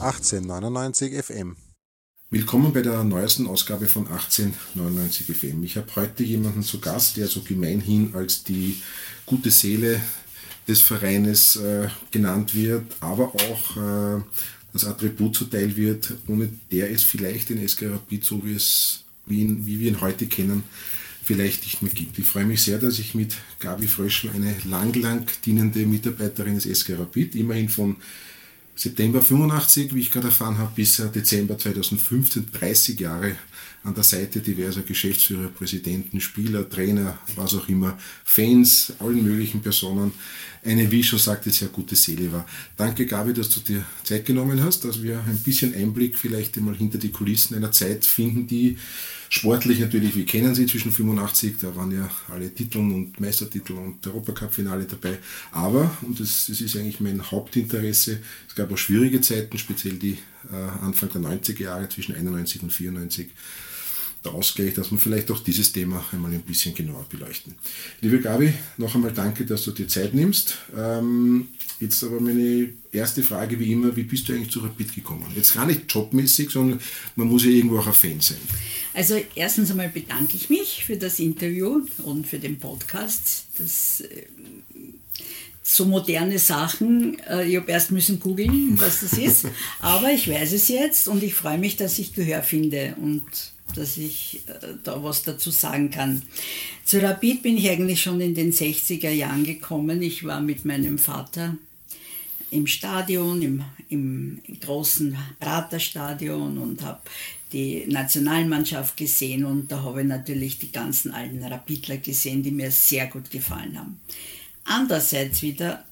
1899 FM. Willkommen bei der neuesten Ausgabe von 1899 FM. Ich habe heute jemanden zu Gast, der so gemeinhin als die gute Seele des Vereines äh, genannt wird, aber auch äh, das Attribut zuteil wird, ohne der es vielleicht in SK Rapid, so wie, es, wie, ihn, wie wir ihn heute kennen, vielleicht nicht mehr gibt. Ich freue mich sehr, dass ich mit Gabi Fröschel eine lang, lang dienende Mitarbeiterin des SK Rapid, immerhin von September 85, wie ich gerade erfahren habe, bis Dezember 2015, 30 Jahre an der Seite diverser Geschäftsführer, Präsidenten, Spieler, Trainer, was auch immer, Fans, allen möglichen Personen, eine, wie ich schon sagte, sehr gute Seele war. Danke, Gabi, dass du dir Zeit genommen hast, dass wir ein bisschen Einblick vielleicht einmal hinter die Kulissen einer Zeit finden, die Sportlich natürlich, wir kennen sie zwischen 85, da waren ja alle Titel und Meistertitel und Europacup-Finale dabei. Aber, und das, das, ist eigentlich mein Hauptinteresse, es gab auch schwierige Zeiten, speziell die äh, Anfang der 90er Jahre zwischen 91 und 94 der Ausgleich, dass wir vielleicht auch dieses Thema einmal ein bisschen genauer beleuchten. Liebe Gabi, noch einmal danke, dass du dir Zeit nimmst. Ähm, jetzt aber meine erste Frage wie immer, wie bist du eigentlich zu Rapid gekommen? Jetzt gar nicht jobmäßig, sondern man muss ja irgendwo auch ein Fan sein. Also erstens einmal bedanke ich mich für das Interview und für den Podcast. Das äh, so moderne Sachen. Äh, ich habe erst müssen googeln, was das ist, aber ich weiß es jetzt und ich freue mich, dass ich Gehör finde und dass ich äh, da was dazu sagen kann. Zu Rapid bin ich eigentlich schon in den 60er Jahren gekommen. Ich war mit meinem Vater im Stadion, im, im großen Praterstadion und habe die Nationalmannschaft gesehen und da habe ich natürlich die ganzen alten Rapidler gesehen, die mir sehr gut gefallen haben. Andererseits wieder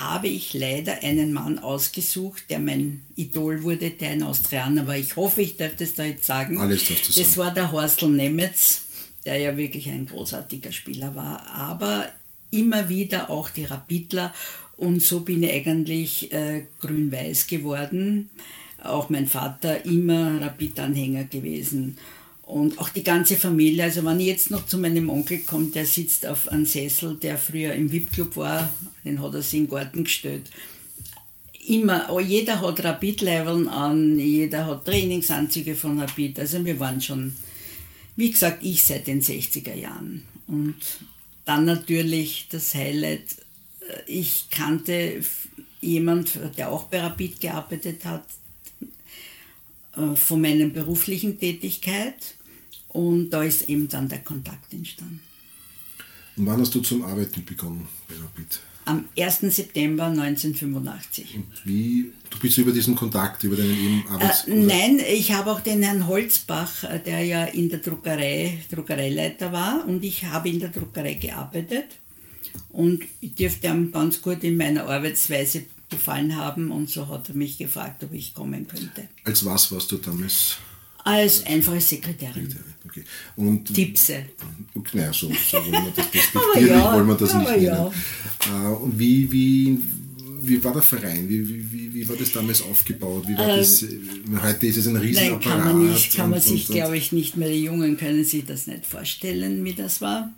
habe ich leider einen Mann ausgesucht, der mein Idol wurde, der ein Austrianer war. Ich hoffe, ich darf das da jetzt sagen. Alles du sagen. Das war der Horstl Nemetz, der ja wirklich ein großartiger Spieler war. Aber immer wieder auch die Rapidler und so bin ich eigentlich äh, grün-weiß geworden. Auch mein Vater immer Rapid-Anhänger gewesen. Und auch die ganze Familie, also wenn ich jetzt noch zu meinem Onkel komme, der sitzt auf einem Sessel, der früher im VIP-Club war, den hat er sich in den Garten gestellt. Immer, oh, jeder hat Rapid-Leveln an, jeder hat Trainingsanzüge von Rapid. Also wir waren schon, wie gesagt, ich seit den 60er Jahren. Und dann natürlich das Highlight, ich kannte jemand, der auch bei Rapid gearbeitet hat, äh, von meiner beruflichen Tätigkeit und da ist eben dann der Kontakt entstanden. Und wann hast du zum Arbeiten begonnen bei Rapid? Am 1. September 1985. Und wie, du bist über diesen Kontakt, über deinen eben Arbeits... Äh, nein, ich habe auch den Herrn Holzbach, äh, der ja in der Druckerei, Druckereileiter war und ich habe in der Druckerei gearbeitet und ich dürfte ihm ganz gut in meiner Arbeitsweise gefallen haben und so hat er mich gefragt, ob ich kommen könnte. Als was warst du damals? Als einfache Sekretärin. Okay. Und, Tippse. Okay, naja, so, so wollen wir das despektierlich ja, wollen wir das nicht nennen. Ja. Äh, und wie, wie, wie war der Verein? Wie, wie, wie war das damals aufgebaut? Wie war ähm, das, heute ist es ein Riesenapparat. Nein, kann man, nicht, kann man und, sich, glaube ich, nicht mehr, die Jungen können sich das nicht vorstellen, wie das war.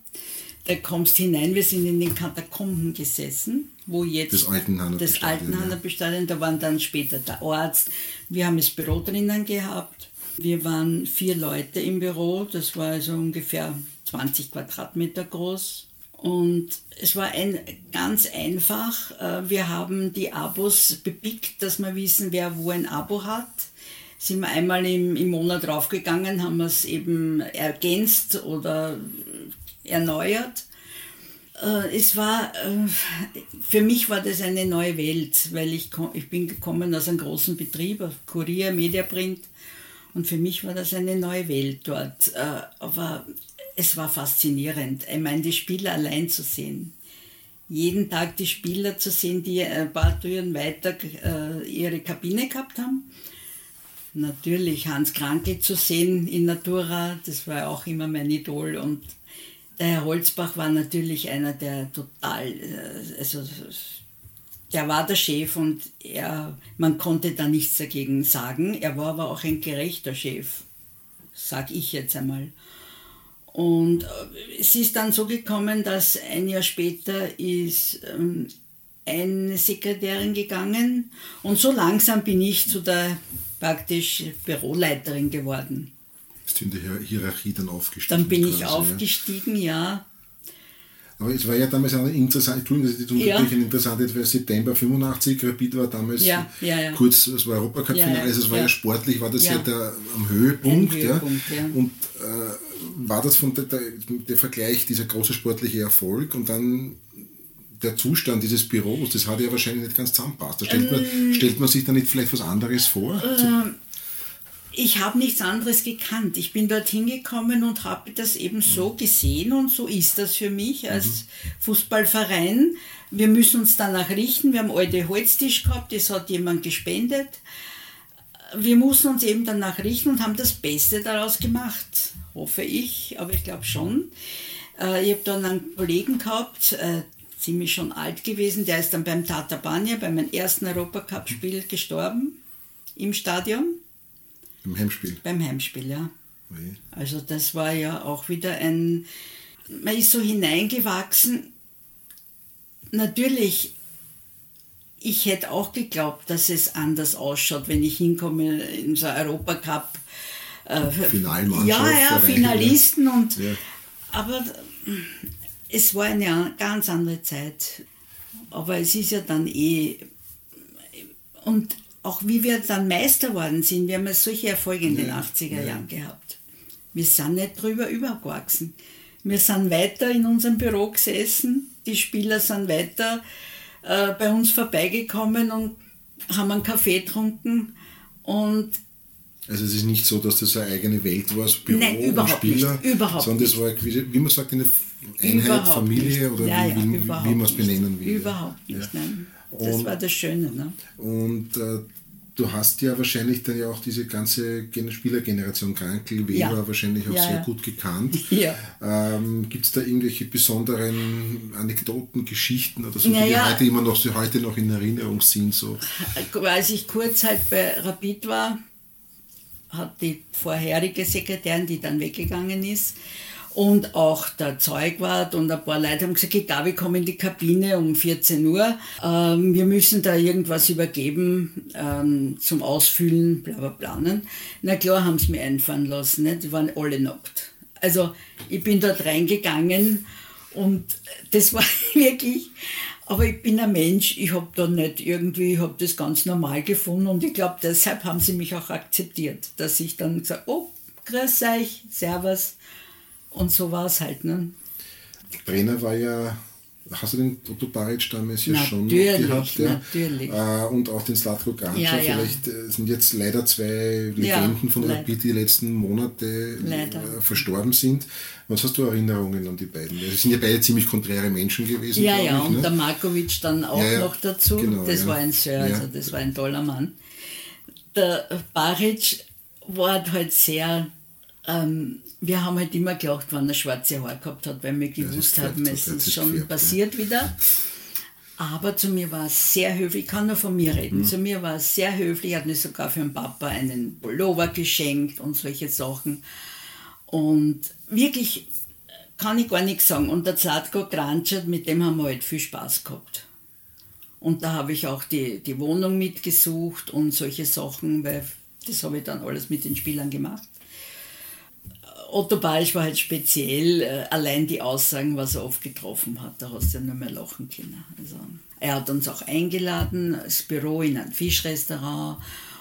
Da kommst hinein, wir sind in den Katakomben gesessen wo jetzt das Altenhanner das Altenhanner Bestadion, da waren dann später der Arzt. Wir haben das Büro drinnen gehabt. Wir waren vier Leute im Büro, das war also ungefähr 20 Quadratmeter groß. Und es war ein, ganz einfach. Äh, wir haben die Abos bepickt, dass wir wissen, wer wo ein Abo hat. Sind wir einmal im, im Monat draufgegangen, haben wir es eben ergänzt oder erneuert. Äh, es war, äh, für mich war das eine neue Welt, weil ich, ich bin gekommen aus einem großen Betrieb, Kurier, Mediaprint, und für mich war das eine neue Welt dort. Äh, aber es war faszinierend, ich meine, die Spieler allein zu sehen. Jeden Tag die Spieler zu sehen, die ein paar Türen weiter ihre Kabine gehabt haben. Natürlich Hans Kranke zu sehen in Natura, das war auch immer mein Idol und der Herr Holzbach war natürlich einer, der total, äh, also der war der Chef und er, man konnte da nichts dagegen sagen. Er war aber auch ein gerechter Chef, sag ich jetzt einmal. Und äh, es ist dann so gekommen, dass ein Jahr später ist ähm, eine Sekretärin gegangen und so langsam bin ich zu der praktisch Büroleiterin geworden. Bist du in der Hierarchie dann aufgestiegen? Dann bin ich aufgestiegen, ja. Aber es war ja damals eine interessante, Entschuldigung, das ist ja. eine interessante, weil September 85, Rapid war damals ja, ja, kurz, es war Europacup-Finale, also es war ja. sportlich, war das ja, der, am Höhepunkt. Höhepunkt Und äh, war das von der, der, der Vergleich, dieser große sportliche Erfolg und dann der Zustand dieses Büros, das hat ja wahrscheinlich nicht ganz zusammenpasst. Da stellt, man, ähm, stellt man sich da nicht vielleicht was anderes vor? Ähm, ich habe nichts anderes gekannt. Ich bin dorthin gekommen und habe das eben so mhm. gesehen und so ist das für mich als mhm. Fußballverein. Wir müssen uns danach richten. Wir haben alte Holztisch gehabt, das hat jemand gespendet. Wir mussten uns eben danach richten und haben das Beste daraus gemacht, hoffe ich, aber ich glaube schon. Äh, ich habe dann einen Kollegen gehabt, äh, ziemlich schon alt gewesen. Der ist dann beim Tata Banja, bei meinem ersten Europacup-Spiel gestorben im Stadion. Im Heimspiel? Beim Heimspiel, ja. Okay. Also das war ja auch wieder ein, man ist so hineingewachsen. Natürlich, ich hätte auch geglaubt, dass es anders ausschaut, wenn ich hinkomme in so Europacup. Äh, Finalmannschaft. Ja, ja, Finalisten und ja. aber es war eine ganz andere Zeit. Aber es ist ja dann eh. Und auch wie wir dann Meister worden sind, wir haben ja solche Erfolge in den 80er Jahren gehabt. Wir sind nicht drüber übergewachsen. Wir sind weiter in unserem Büro gesessen, die Spieler sind weiter äh, bei uns vorbeigekommen und haben einen Kaffee getrunken und also es ist nicht so, dass das eine eigene Welt war, das Büro Nein, überhaupt und Spieler, nicht, überhaupt sondern das war, wie, wie man sagt, eine Einheit, überhaupt Familie nicht. oder ja, wie, ja, wie, wie man es benennen will. Überhaupt nicht, ja. nein. Das und, war das Schöne. Ne? Und äh, du hast ja wahrscheinlich dann ja auch diese ganze Spielergeneration Krankel, Weber ja. wahrscheinlich auch ja, sehr ja. gut gekannt. Ja. Ähm, Gibt es da irgendwelche besonderen Anekdoten, Geschichten oder so, die heute immer noch, die heute noch in Erinnerung sind? So? Als ich kurz halt bei Rapid war, hat die vorherige Sekretärin, die dann weggegangen ist, und auch der Zeugwart und ein paar Leute haben gesagt, glaube, ich komme in die Kabine um 14 Uhr. Ähm, wir müssen da irgendwas übergeben ähm, zum Ausfüllen, bla bla bla. Ne? Na klar haben sie mir einfahren lassen, ne? die waren alle nackt. Also ich bin dort reingegangen und das war wirklich, aber ich bin ein Mensch, ich habe da nicht irgendwie, ich habe das ganz normal gefunden und ich glaube, deshalb haben sie mich auch akzeptiert, dass ich dann gesagt oh, grüß euch, servus und so war es halt. Ne? Trainer war ja, hast du den Otto Baric damals ja schon gehabt? Ja? Natürlich. Äh, und auch den Slatko Gancha. Ja, ja. Vielleicht äh, sind jetzt leider zwei Legenden von Rapid, die letzten Monate leider. Äh, verstorben sind. Was hast du Erinnerungen an die beiden? Sie sind ja beide ziemlich konträre Menschen gewesen. Ja, ja, ich, und ne? der Markovic dann auch noch dazu. Genau, das war ein Sir, also das war ein toller Mann. Der Baric war halt sehr ähm, wir haben halt immer gelacht, wenn er schwarze Haare gehabt hat, weil wir gewusst haben, es ist schon gefärbt, passiert ja. wieder. Aber zu mir war es sehr höflich, ich kann nur von mir reden, mhm. zu mir war es sehr höflich, hat mir sogar für den Papa einen Pullover geschenkt und solche Sachen. Und wirklich kann ich gar nichts sagen. Und der Zlatko Granschat, mit dem haben wir halt viel Spaß gehabt. Und da habe ich auch die, die Wohnung mitgesucht und solche Sachen, weil das habe ich dann alles mit den Spielern gemacht. Otto Balisch war halt speziell, äh, allein die Aussagen, was er oft getroffen hat, da hast du ja nur mehr lachen können. Also, er hat uns auch eingeladen, das Büro in ein Fischrestaurant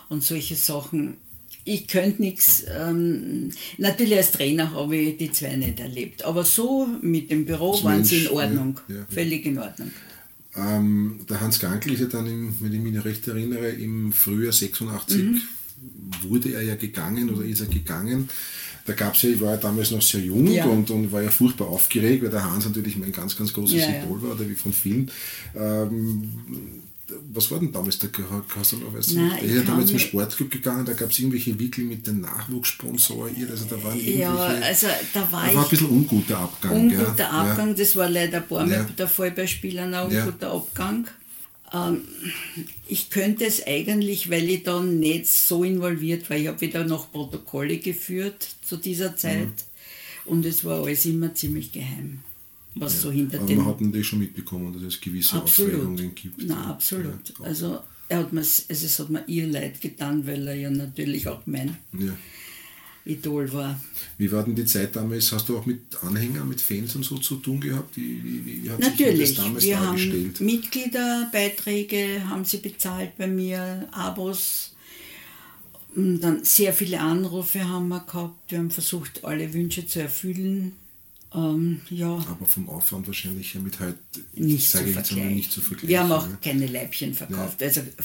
und solche Sachen. Ich könnte nichts, ähm, natürlich als Trainer habe ich die zwei nicht erlebt, aber so mit dem Büro das waren Mensch, sie in Ordnung, ja, ja, völlig in Ordnung. Ähm, der Hans Gankl ist ja dann, im, wenn ich mich recht erinnere, im Frühjahr 86 mhm. wurde er ja gegangen oder ist er gegangen da gab es ja, ich war ja damals noch sehr jung ja. und, und war ja furchtbar aufgeregt, weil der Hans natürlich mein ganz, ganz großes ja, Idol war, oder wie von vielen. Ähm, was war denn damals der noch weißt du, Nein, Der ist damals zum Sportclub gegangen, da gab es irgendwelche Wickel mit den Nachwuchssponsoren, also da waren irgendwelche. Ja, also da war, da war ein bisschen unguter Abgang. Unguter ja. Abgang, das war leider ein paar Mal der Fall bei Spielern, ein unguter Abgang. Ähm, ich könnte es eigentlich, weil ich da nicht so involviert war, ich habe wieder noch Protokolle geführt zu dieser Zeit mhm. und es war alles immer ziemlich geheim. was ja. so hinter Aber dem... man hat natürlich schon mitbekommen, dass es gewisse absolut. Aufregungen gibt. Na, absolut. Ja, also, er hat mir, also es hat mir ihr leid getan, weil er ja natürlich auch mein ja. Idol war. Wie war denn die Zeit damals? Hast du auch mit Anhängern, mit Fans und so zu tun gehabt? Wie, wie, wie hat Natürlich. sich das damals Wir dargestellt? haben Mitgliederbeiträge, haben sie bezahlt bei mir, Abos. Und dann sehr viele Anrufe haben wir gehabt. Wir haben versucht, alle Wünsche zu erfüllen. Ähm, ja, Aber vom Aufwand wahrscheinlich ja mit heute nicht zu, vergleichen. nicht zu vergleichen. Wir haben auch ne? keine Leibchen verkauft, also Artikel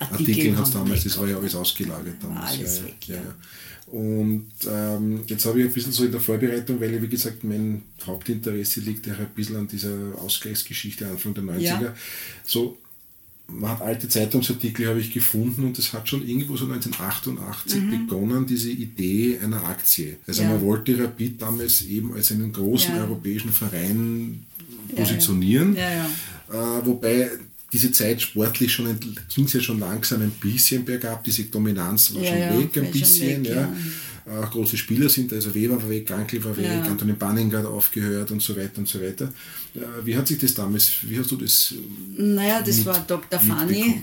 Fanartikel. hat haben wir damals, das war ja alles ausgelagert damals. alles ja, weg, ja. Und ähm, jetzt habe ich ein bisschen so in der Vorbereitung, weil, wie gesagt, mein Hauptinteresse liegt ja ein bisschen an dieser Ausgleichsgeschichte Anfang der 90er. Ja. So, man hat alte Zeitungsartikel, habe ich gefunden, und das hat schon irgendwo so 1988 begonnen, diese Idee einer Aktie. Also Mhm. Ja. man wollte Rapid damals eben als einen großen Ja. europäischen Verein positionieren. Äh, wobei diese Zeit sportlich schon ging es ja schon langsam ein bisschen bergab, diese Dominanz war Ja, schon ja, weg ein bisschen. weg, ja. Auch große Spieler sind, also Weber war weg, Gankl war weg, Ja. Antonin Banninger hat aufgehört und so weiter und so weiter. Äh, Wie hat sich das damals, wie hast du das Naja, das war Dr. Fanny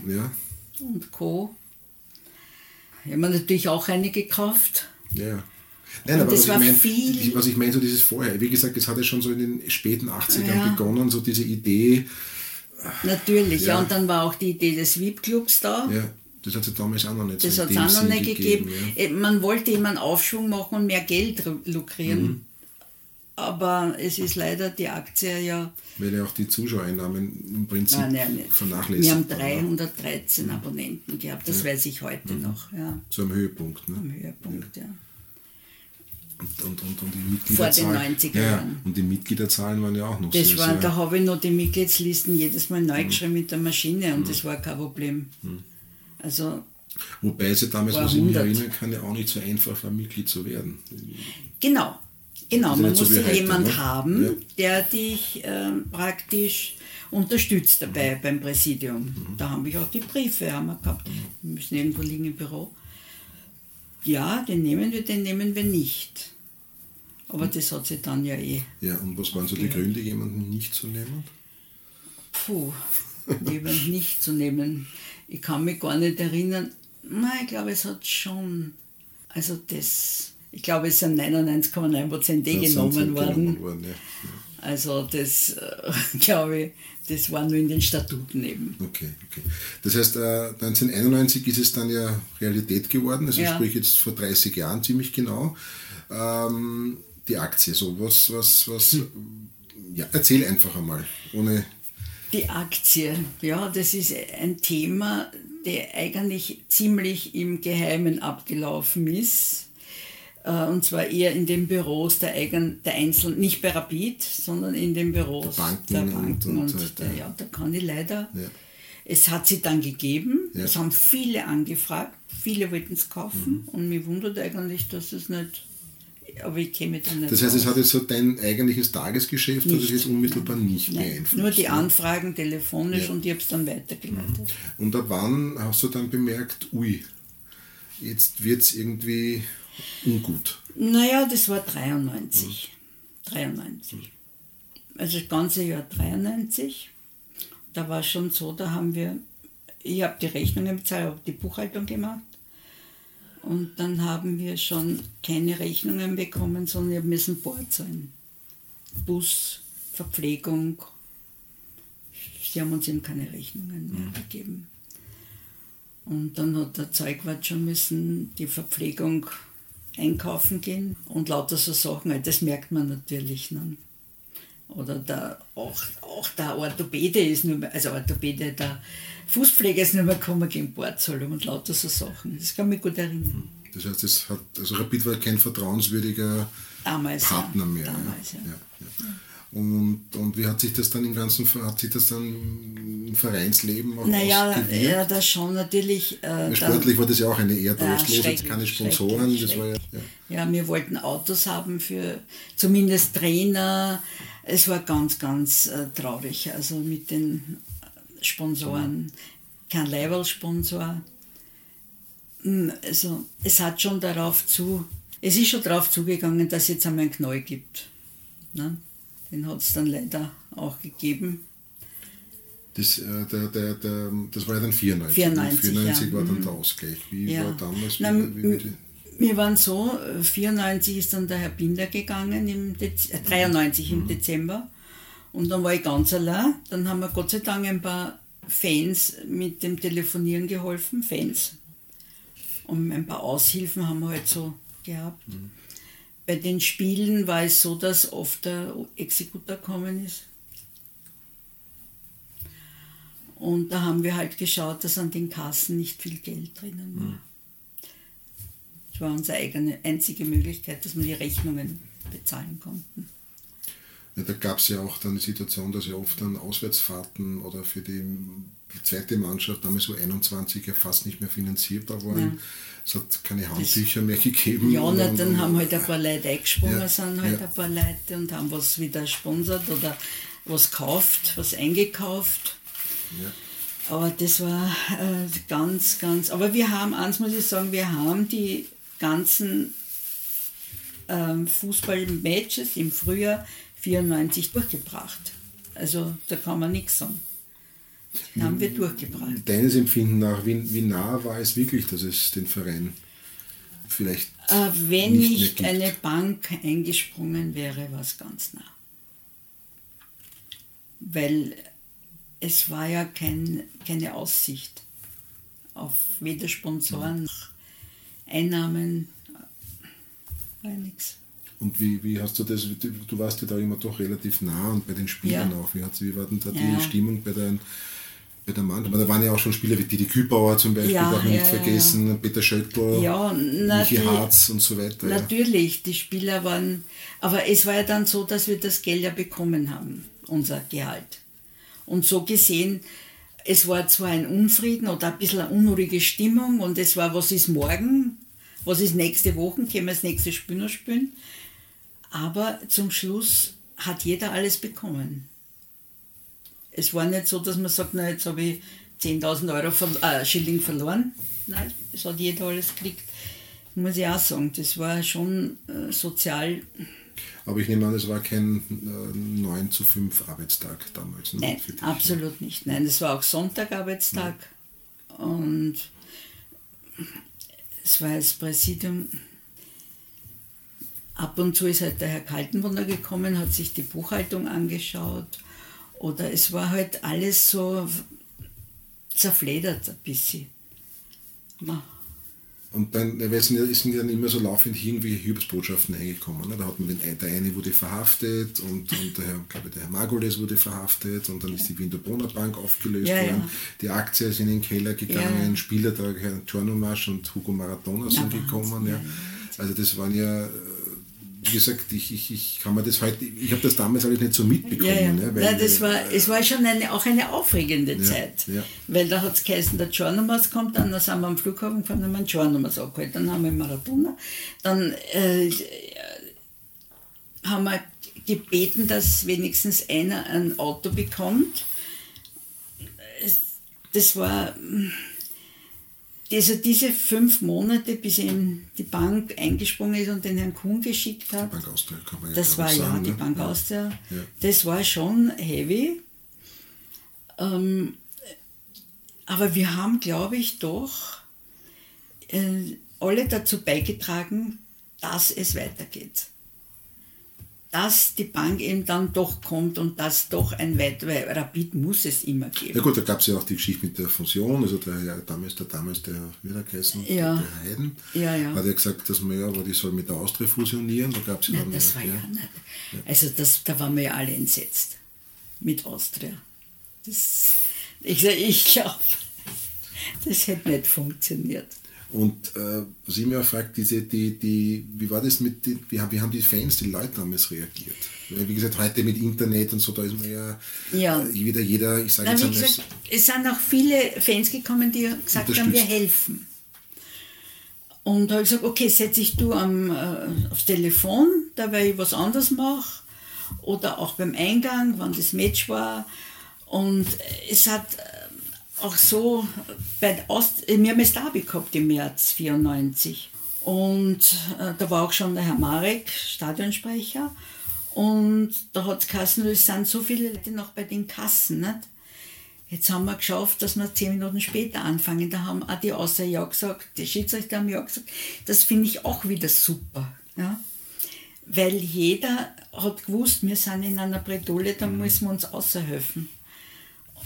und Co. Ich habe mir natürlich auch eine gekauft. ja. Nein, aber das was ich viel- was ich meine, so dieses vorher, wie gesagt, das hat ja schon so in den späten 80ern Ja. begonnen, so diese Idee, Natürlich, ja. Ja. und dann war auch die Idee des VIP-Clubs da. ja, das hat es damals auch noch nicht Das so hat es auch noch nicht gegeben. ja. Äh, Man wollte immer einen Aufschwung machen und mehr Geld lukrieren. Mhm. Aber es ist leider die Aktie ja. Weil ja auch die Zuschauereinnahmen im Prinzip Nein, nein, nicht. vernachlässigt Wir haben waren, 313 Abonnenten gehabt, das weiß ich heute Mhm. noch. So am Höhepunkt. Ne? am Höhepunkt, ja. Und, und, und, und die Mitgliederzahlen. Vor den 90er ja, Jahren. Und die Mitgliederzahlen waren ja auch noch Das sehr, war, sehr, da habe ich noch die Mitgliedslisten jedes Mal Mhm. neu geschrieben mit der Maschine und das war kein Problem. Also Wobei es ja damals, was ich mich 100. erinnern kann, ja auch nicht so einfach war, Mitglied zu werden. Genau, genau. Man nicht so musste wie heute, jemand ne? haben, Ja. der dich ähm, praktisch unterstützt dabei beim Präsidium. Mhm. Da haben wir auch die Briefe haben wir gehabt. Die müssen irgendwo liegen im Büro. Ja, den nehmen wir, den nehmen wir nicht. Aber das hat sich dann ja eh. Ja, und was waren so die Gründe, jemanden nicht zu nehmen? Puh, jemand nicht zu nehmen. Ich kann mich gar nicht erinnern. Nein, ich glaube, es hat schon. Also das. Ich glaube, es sind 99,9 Prozent eh Das sind genommen sie worden. worden ja. Also das, äh, glaube ich, das war nur in den Statuten eben. Okay, okay. Das heißt, äh, 1991 ist es dann ja Realität geworden, also Ja. sprich jetzt vor 30 Jahren ziemlich genau. Ähm, die Aktie, so was, was, was, Hm. ja, erzähl einfach einmal, ohne, Die Aktie, ja, das ist ein Thema, der eigentlich ziemlich im Geheimen abgelaufen ist. Äh, Und zwar eher in den Büros der, eigen, der Einzelnen, nicht bei Rapid, sondern in den Büros Der Banken der und- Banken. und Und, so der, ja, da kann ich leider. Ja. Es hat sie dann gegeben, Ja. es haben viele angefragt, viele wollten es kaufen Mhm. und mich wundert eigentlich, dass es nicht, aber ich käme da nicht das heißt, es raus. hat jetzt so dein eigentliches Tagesgeschäft, hat es Nicht. jetzt unmittelbar nicht Nein, beeinflusst. nur die ne? Anfragen telefonisch Ja. Mhm. und ich habe es dann weitergeleitet. Und ab wann hast du dann bemerkt, ui, jetzt wird es irgendwie ungut? Naja, das war 93. 93. Also das ganze Jahr 93. Da war schon so, da haben wir, ich habe die Rechnungen bezahlt, habe die Buchhaltung gemacht. Und dann haben wir schon keine Rechnungen bekommen, sondern wir müssen Bord sein. Bus, Verpflegung. Sie haben uns eben keine Rechnungen mehr gegeben. Und dann hat der Zeugwart schon müssen die Verpflegung einkaufen gehen und lauter so Sachen, das merkt man natürlich. Ne? Oder der, auch, auch der Orthopäde ist nur mehr, also Orthopäde, der Fußpfleger ist nur mehr gekommen gegen Bordzahlung und lauter so Sachen. Das kann mich gut erinnern. Das heißt, es hat, also Rapid war kein vertrauenswürdiger Damals. Partner ja. mehr. Damals. Ja, ja. Und, und wie hat sich das dann im ganzen hat sich das dann im Vereinsleben auch Naja, ja, das schon natürlich. Äh, dann- Sportlich war das ja auch eine eher Ja, trostlose, schrecklich, keine Sponsoren. Das war ja, ja. Ja, wir wollten Autos haben für zumindest Trainer. Es war ganz, ganz äh, traurig. Also mit den Sponsoren. Kein Leihwahl-Sponsor. Hm, Also es hat schon darauf zu, es ist schon darauf zugegangen, dass es jetzt einmal einen Knall gibt. Ne? Den hat es dann leider auch gegeben. Das, äh, der, der, der, das war ja dann 94. 94, 94 ja. war dann Mhm. der Ausgleich. Wie Ja. war damals? Na, wie, wie, Wir waren so, äh, 94 ist dann der Herr Binder gegangen, im Dez äh, 93 im Dezember. Und dann war ich ganz allein. Dann haben wir Gott sei Dank ein paar Fans mit dem Telefonieren geholfen, Fans. Und ein paar Aushilfen haben wir halt so gehabt. Bei den Spielen war es so, dass oft der Exekutor gekommen ist. Und da haben wir halt geschaut, dass an den Kassen nicht viel Geld drinnen war. Das war unsere eigene, einzige Möglichkeit, dass wir die Rechnungen bezahlen konnten. ja, da gab es ja auch dann die Situation, dass ja oft dann Auswärtsfahrten oder für die, die zweite Mannschaft, damals so 21 ja fast nicht mehr finanzierbar waren. Ja. Es hat keine Handtücher mehr gegeben. Ja, na, Und- dann und- haben halt ein paar Leute eingesprungen, Ja, sind halt ja. ein paar Leute und haben was wieder sponsert oder was gekauft, was eingekauft. Ja. Aber das war äh, ganz, ganz. Aber wir haben, eins muss ich sagen, wir haben die ganzen ähm, Fußballmatches im Frühjahr 94 durchgebracht. Also da kann man nichts sagen. Die haben wir durchgebracht. Deines Empfinden nach, wie, wie nah war es wirklich, dass es den Verein vielleicht Äh, wenn nicht nicht eine Bank eingesprungen wäre, war es ganz nah. Weil es war ja kein, keine Aussicht auf weder Sponsoren noch Einnahmen, war ja nichts. Und wie, wie hast du das, du, warst ja da immer doch relativ nah und bei den Spielern Ja. auch. Wie, hat's, wie war denn da die Ja. Stimmung bei, den, bei der Mannschaft? Aber da waren ja auch schon Spieler wie Didi Kübauer zum Beispiel, Ja, darf man ja, nicht ja, vergessen, Peter Schöttl, Ja, Michi Harz und so weiter. Ja. Natürlich, die Spieler waren, aber es war ja dann so, dass wir das Geld ja bekommen haben, unser Gehalt. Und so gesehen, es war zwar ein Unfrieden oder ein bisschen eine unruhige Stimmung und es war, was ist morgen, was ist nächste Woche, können wir das nächste Spiel noch spielen. Aber zum Schluss hat jeder alles bekommen. Es war nicht so, dass man sagt, na, jetzt habe ich 10.000 Euro ver äh, Schilling verloren. Nein, es hat jeder alles gekriegt. Muss ich auch sagen, das war schon äh, sozial. Aber ich nehme an, es war kein äh, 9 zu 5 Arbeitstag damals. Ne, Nein, dich, absolut nicht. Nein, es war auch Sonntag-Arbeitstag. Und es war das Präsidium. Ab und zu ist halt der Herr Kaltenbrunner gekommen, hat sich die Buchhaltung angeschaut. Oder es war halt alles so zerfledert ein bisschen. Und dann weil es sind ja- dann immer so laufend irgendwelche Hiobsbotschaften eingekommen. Ne? Da hat man den, der eine wurde verhaftet und, und der, Herr, glaube ich, der Herr Margoles wurde verhaftet und dann ist die Wiener Brunner Bank aufgelöst Ja, worden. ja. Die Aktien sind in den Keller gegangen, Ja. Spieler, der Herr Giornomasch und Hugo Maradona sind gekommen. Ja. ja, Also das waren ja, äh, wie gesagt, ich, ich, ich kann mir das heute, ich habe das damals alles nicht so mitbekommen. Ja, ja. Ne? Weil, Nein, das war, es war schon eine, auch eine aufregende Zeit. ja. Weil da hat es geheißen, der Journomas kommt, dann sind wir am Flughafen gefahren, haben wir einen Journomas abgeholt, dann haben wir Maradona. Dann äh, haben wir gebeten, dass wenigstens einer ein Auto bekommt. Das war also diese fünf Monate, bis eben die Bank eingesprungen ist und den Herrn Kuhn geschickt hat. Bank Austria kann man ja Das war ich ja sagen, die ne? Bank Austria. Ja. Das war schon heavy. Ähm, aber wir haben, glaube ich, doch äh, alle dazu beigetragen, dass es weitergeht. Dass die Bank eben dann doch kommt und dass doch ein weiter, weil Rapid muss es immer Ja geben. gut, da gab es ja auch die Geschichte mit der Fusion, also der, ja, damals, der damals der, wie hat er geheißen, Ja. der Herr Heiden, Ja, ja. hat ja gesagt, dass man ja, aber die soll mit der Austria fusionieren, da gab es ja Nein, das war ja, nicht. Also das, da waren wir ja alle entsetzt mit Austria. Das, ich ich glaube, das hätte nicht funktioniert. Und äh, was ich mir auch frage, diese, die, die, wie war das mit den, wie, haben- wie haben die Fans, die Leute damals reagiert? Weil wie gesagt, heute mit Internet und so, da ist man ja, Ja. äh, wieder jeder, ich sage jetzt einmal, gesagt, es sind auch viele Fans gekommen, die gesagt haben, wir helfen. Und da habe ich gesagt, okay, setze ich du am, äh, aufs Telefon, da weil ich was anderes mache. Oder auch beim Eingang, wann das Match war. Und es hat äh, auch so, bei Ost, wir haben das Derby gehabt im März 94. Und äh, da war auch schon der Herr Marek, Stadionsprecher. Und da hat es Kassen, es sind so viele Leute noch bei den Kassen. Nicht? Jetzt haben wir geschafft, dass wir zehn Minuten später anfangen. Da haben auch die Außer ja gesagt, die Schiedsrichter haben ja gesagt. Das finde ich auch wieder super. Ja? Weil jeder hat gewusst, wir sind in einer Bredouille, da müssen wir uns außerhelfen.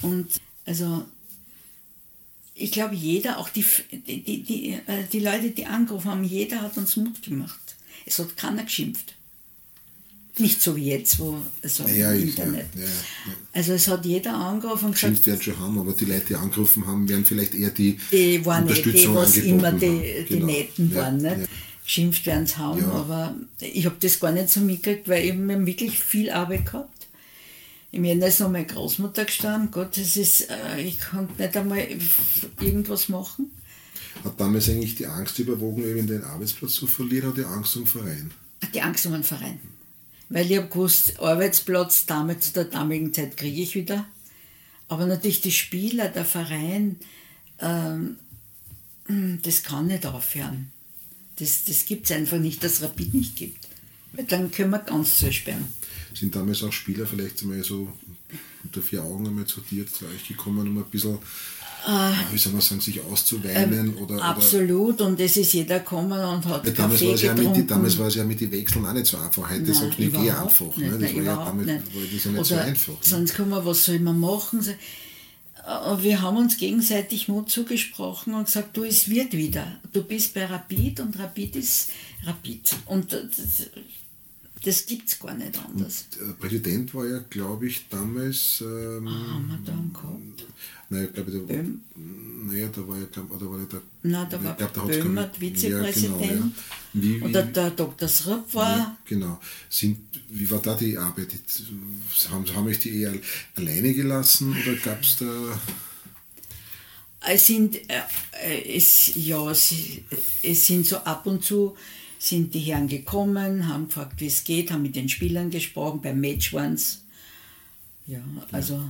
Und also ich glaube, jeder, auch die, die, die, die, äh, die Leute, die angerufen haben, jeder hat uns Mut gemacht. Es hat keiner geschimpft. Nicht so wie jetzt, wo also ja, im Internet. Ja, ja, also es hat jeder angerufen und gesagt. werden schon haben, aber die Leute, die angerufen haben, werden vielleicht eher die Die waren nicht die, was immer die, die genau. Netten waren. Nicht? Geschimpft werden sie haben, aber ich habe das gar nicht so mitgekriegt, weil eben wir haben wirklich viel Arbeit gehabt. Im Jänner ist noch meine Großmutter gestorben. Gott, das ist, äh, ich konnte nicht einmal irgendwas machen. Hat damals eigentlich die Angst überwogen, eben den Arbeitsplatz zu verlieren oder die Angst um den Verein? Die Angst um den Verein. Weil ich habe gewusst, Arbeitsplatz damals zu der damaligen Zeit kriege ich wieder. Aber natürlich die Spieler, der Verein, ähm, das kann nicht aufhören. Das, das gibt es einfach nicht, dass es Rapid nicht gibt. Weil dann können wir ganz zusperren sind damals auch Spieler vielleicht einmal so unter vier Augen einmal zu dir zu euch gekommen, um ein bisschen, äh, wie soll man sagen, sich auszuweinen? Äh, oder, absolut, oder, und es ist jeder gekommen und hat ja, damals Kaffee war getrunken. Ja mit, damals war es ja mit den Wechseln auch nicht so einfach. Heute sagt man, gehe einfach. Nicht, ne? Das nein, war ja damals nicht. war das ja nicht oder so einfach. Ne? Sonst kommen wir, was soll man machen? Wir haben uns gegenseitig Mut zugesprochen und gesagt, du, es wird wieder. Du bist bei Rapid und Rapid ist Rapid. Und das, gibt es gar nicht anders. Und der Präsident war ja, glaube ich, damals. Ähm, ah, haben wir da einen gehabt? Naja, glaube ich, da, naja, da war ja, glaub, oder war der. Nein, da war glaub, Böhmer, Vizepräsident. Ja, genau, ja. wie, wie, Oder der Dr. Srupp war. Ja, genau. Sind, wie war da die Arbeit? Haben, haben euch die eher alleine gelassen oder gab es da. Es sind, äh, es, ja, es, es sind so ab und zu sind die Herren gekommen, haben gefragt, wie es geht, haben mit den Spielern gesprochen, beim Match ones. Ja, also.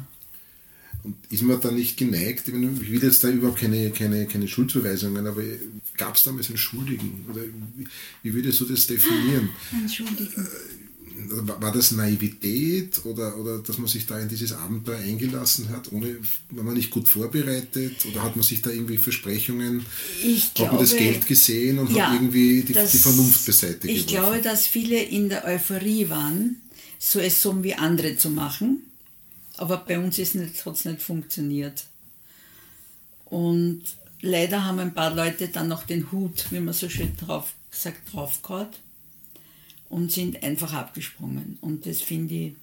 Und ist man da nicht geneigt, ich will jetzt da überhaupt keine, keine, keine Schuldzuweisungen, aber gab es damals einen Schuldigen? Oder wie, wie würdest du das definieren? Ein Schuldigen. War das Naivität oder, oder dass man sich da in dieses Abenteuer eingelassen hat, ohne, war man nicht gut vorbereitet oder hat man sich da irgendwie Versprechungen, ich hat man das Geld gesehen und ja, hat irgendwie die, das, die Vernunft beseitigt? Ich glaube, dass viele in der Euphorie waren, so es so wie andere zu machen, aber bei uns hat es nicht funktioniert. Und leider haben ein paar Leute dann noch den Hut, wie man so schön drauf sagt, draufgehauen und sind einfach abgesprungen. Und das finde ich,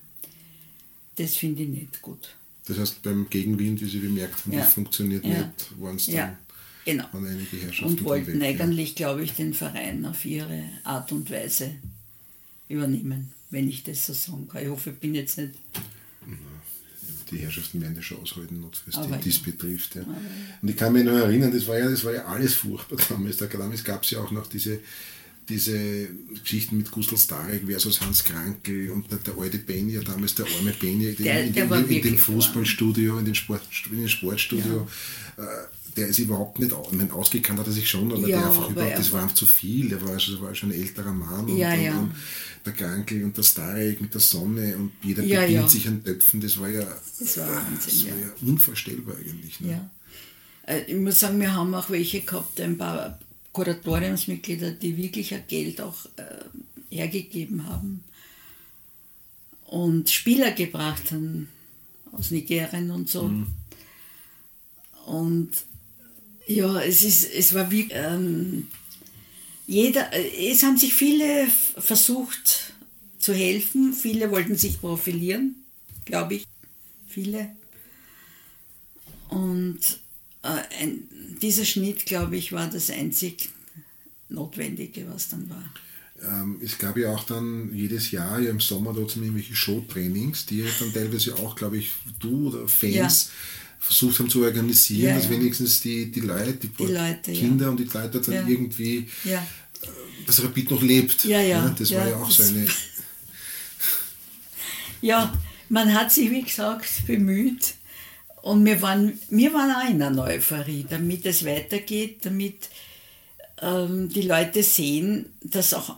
das finde ich nicht gut. Das heißt, beim Gegenwind, wie Sie bemerkt haben, ja. das funktioniert ja. nicht, waren es dann ja. genau. waren einige Herrschaften Und wollten weg, eigentlich, ja. glaube ich, den Verein auf ihre Art und Weise übernehmen, wenn ich das so sagen kann. Ich hoffe, ich bin jetzt nicht die Herrschaften werden das schon aushalten, was die, dies betrifft. Ja. Und ich kann mich noch erinnern, das war ja, das war ja alles furchtbar damals. Damals gab es ja auch noch diese diese Geschichten mit Gustl Starek versus Hans Krankel und der, der alte Benja, damals der arme Benja, der, in, in, in, in dem Fußballstudio, in dem, Sport, in dem Sportstudio, ja. äh, der ist überhaupt nicht, ich meine, ausgekannt hat er sich schon, aber ja, der einfach überhaupt, das war einfach zu viel, der war, also, war schon ein älterer Mann und, ja, und, und der Krankel und der Starek mit der Sonne und jeder bedient sich an Töpfen, das war ja, das war, Wahnsinn, das war ja. unvorstellbar eigentlich. Ne? Ja. Äh, ich muss sagen, wir haben auch welche gehabt, ein paar Kuratoriumsmitglieder, die wirklich ein Geld auch äh, hergegeben haben und Spieler gebracht haben aus Nigerien und so. Mhm. Und ja, es, ist, es war wie ähm, jeder, es haben sich viele versucht zu helfen, viele wollten sich profilieren, glaube ich, viele. Und äh, ein, dieser Schnitt, glaube ich, war das einzig Notwendige, was dann war. Ähm, es gab ja auch dann jedes Jahr ja im Sommer dort irgendwelche Showtrainings, die ja dann teilweise auch, glaube ich, du oder Fans ja. versucht haben zu organisieren, ja, dass wenigstens die, die Leute, die, die Leute, Kinder und die Leute dann irgendwie, äh, dass Rapid noch lebt. Ja, ja. Das war ja auch so eine. ja, man hat sich, wie gesagt, bemüht. Und wir waren, wir waren auch in einer Euphorie, damit es weitergeht, damit ähm, die Leute sehen, dass auch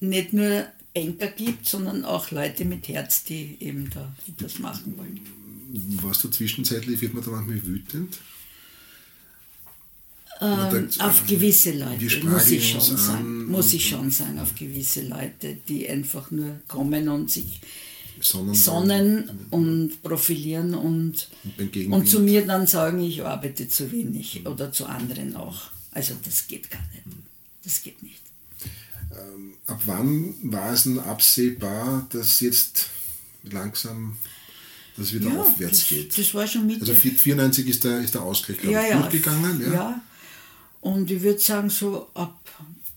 nicht nur Banker gibt, sondern auch Leute mit Herz, die eben da das machen wollen. Was du zwischenzeitlich, wird man da manchmal wütend? Ähm, auf gewisse Leute, muss ich schon sagen. Muss ich schon sagen, auf gewisse Leute, die einfach nur kommen und sich sonnen, sonnen und profilieren und, und, und, zu mir dann sagen, ich arbeite zu wenig oder zu anderen auch. Also das geht gar nicht. Das geht nicht. Ähm, ab wann war es denn absehbar, dass jetzt langsam das wieder ja, aufwärts das, geht? Das war schon mit. Also 94 ist der, ist der Ausgleich, glaube ja, ich, ja, durchgegangen. Ja. ja, und ich würde sagen, so ab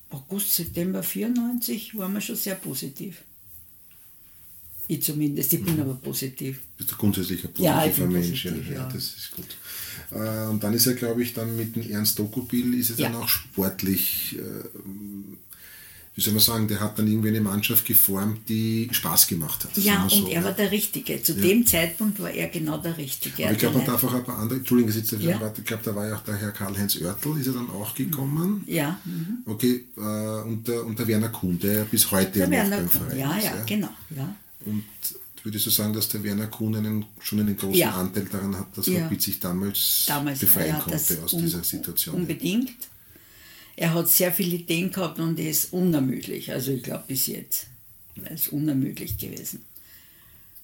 August, September 94 waren wir schon sehr positiv. Ich zumindest, ich bin mhm. aber positiv. Bist du grundsätzlich ein positiver ja, Mensch? Positiv, ja, ja, das ist gut. Äh, und dann ist er, glaube ich, dann mit dem Ernst Dokubil ist er ja. dann auch sportlich, äh, wie soll man sagen, der hat dann irgendwie eine Mannschaft geformt, die Spaß gemacht hat. Ja, und so, er war der Richtige. Zu dem Zeitpunkt war er genau der Richtige. Aber ich glaube, man darf auch ein paar andere, Entschuldigung, jetzt ja. ich glaube, da war ja auch der Herr Karl-Heinz Oertel, ist er dann auch gekommen. Ja. Mhm. Okay, äh, und, der, und der Werner Kuhn, der bis heute der Werner beim Verein ja, ist. Ja, ja, genau. Ja. Und würdest du sagen, dass der Werner Kuhn einen, schon einen großen ja. Anteil daran hat, dass ja. Rapid sich damals, damals befreien konnte aus dieser Situation? Unbedingt. Er hat sehr viele Ideen gehabt und er ist unermüdlich. Also ich glaube bis jetzt. Er ist unermüdlich gewesen.